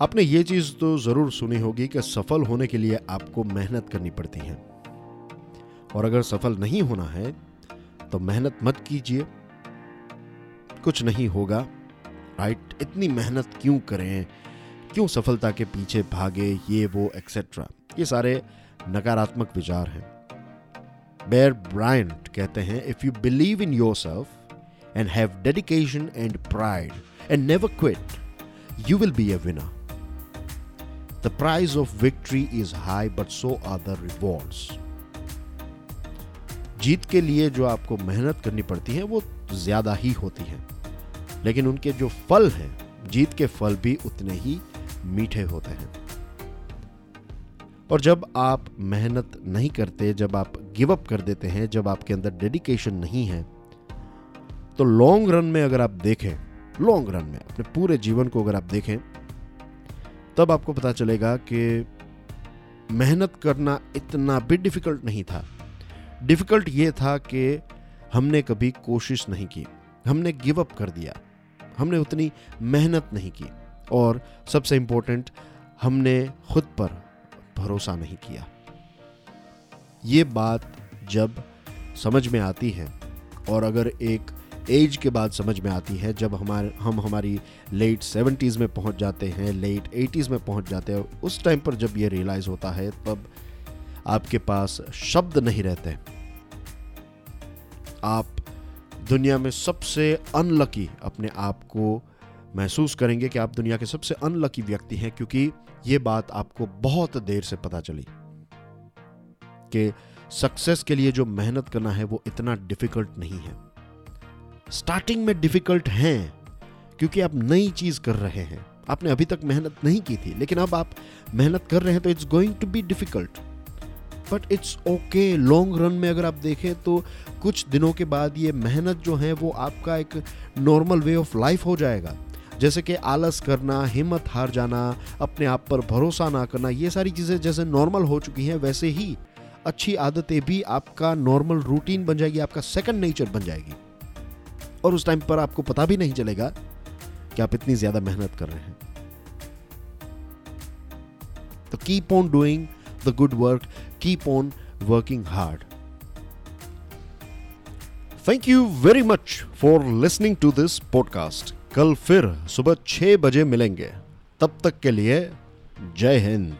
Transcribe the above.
आपने ये चीज़ तो ज़रूर सुनी होगी कि सफल होने के लिए आपको मेहनत करनी पड़ती है। और अगर सफल नहीं होना है तो मेहनत मत कीजिए। कुछ नहीं होगा। राइट, इतनी मेहनत क्यों करें? क्यों सफलता के पीछे भागे? ये, वो एक्सेट्रा ये सारे नकारात्मक विचार हैं। बेयर ब्रायंट कहते हैं if you believe in yourself and have dedication and pride and never quit you will be a winner the prize of victory is high but so are the rewards जीत के लिए जो आपको मेहनत करनी पड़ती है, वो ज़्यादा ही होती है। लेकिन उनके जो फल हैं, जीत के फल भी उतने ही मीठे होते हैं। और जब आप मेहनत नहीं करते, जब आप गिव अप कर देते हैं, जब आपके अंदर डेडिकेशन नहीं है तो लॉन्ग रन में अगर आप देखें लॉन्ग रन में, अपने पूरे जीवन को अगर आप देखें तब आपको पता चलेगा कि मेहनत करना इतना भी डिफ़िकल्ट नहीं था। डिफ़िकल्ट ये था कि हमने कभी कोशिश नहीं की। हमने गिव अप कर दिया। हमने उतनी मेहनत नहीं की। और सबसे इंपॉर्टेंट हमने खुद पर भरोसा नहीं किया। ये बात जब समझ में आती है और अगर एक एज के बाद समझ में आती है जब हमारे, हम हमारी लेट सेवेंटीज़ में पहुँच जाते हैं लेट एटीज़ में पहुँच जाते हैं, उस टाइम पर जब ये रियलाइज़ होता है, तब आपके पास शब्द नहीं रहते। आप दुनिया में सबसे अनलकी अपने आप को महसूस करेंगे कि आप दुनिया के सबसे अनलकी व्यक्ति हैं, क्योंकि ये बात आपको बहुत देर से पता चली कि सक्सेस के लिए जो मेहनत करना है, वो इतना डिफ़िकल्ट नहीं है। स्टार्टिंग में डिफ़िकल्ट है, क्योंकि आप नई चीज़ कर रहे हैं। आपने अभी तक मेहनत नहीं की थी, लेकिन अब आप मेहनत कर रहे हैं तो it's going to be difficult but it's okay long run में अगर आप देखें तो कुछ दिनों के बाद ये मेहनत जो है, वो आपका एक नॉर्मल वे ऑफ़ लाइफ हो जाएगा। जैसे कि आलस करना, हिम्मत हार जाना, अपने आप पर भरोसा ना करना, ये सारी चीज़ें जैसे नॉर्मल हो चुकी हैं, वैसे ही अच्छी आदतें भी आपका नॉर्मल रूटीन बन जाएगी, आपका सेकंड नेचर बन जाएगी। और उस टाइम पर आपको पता भी नहीं चलेगा कि आप इतनी ज़्यादा मेहनत कर रहे हैं। तो keep on doing the good work keep on working hard thank you very much for listening to this podcast कल फिर सुबह छह बजे मिलेंगे। तब तक के लिए जय हिंद।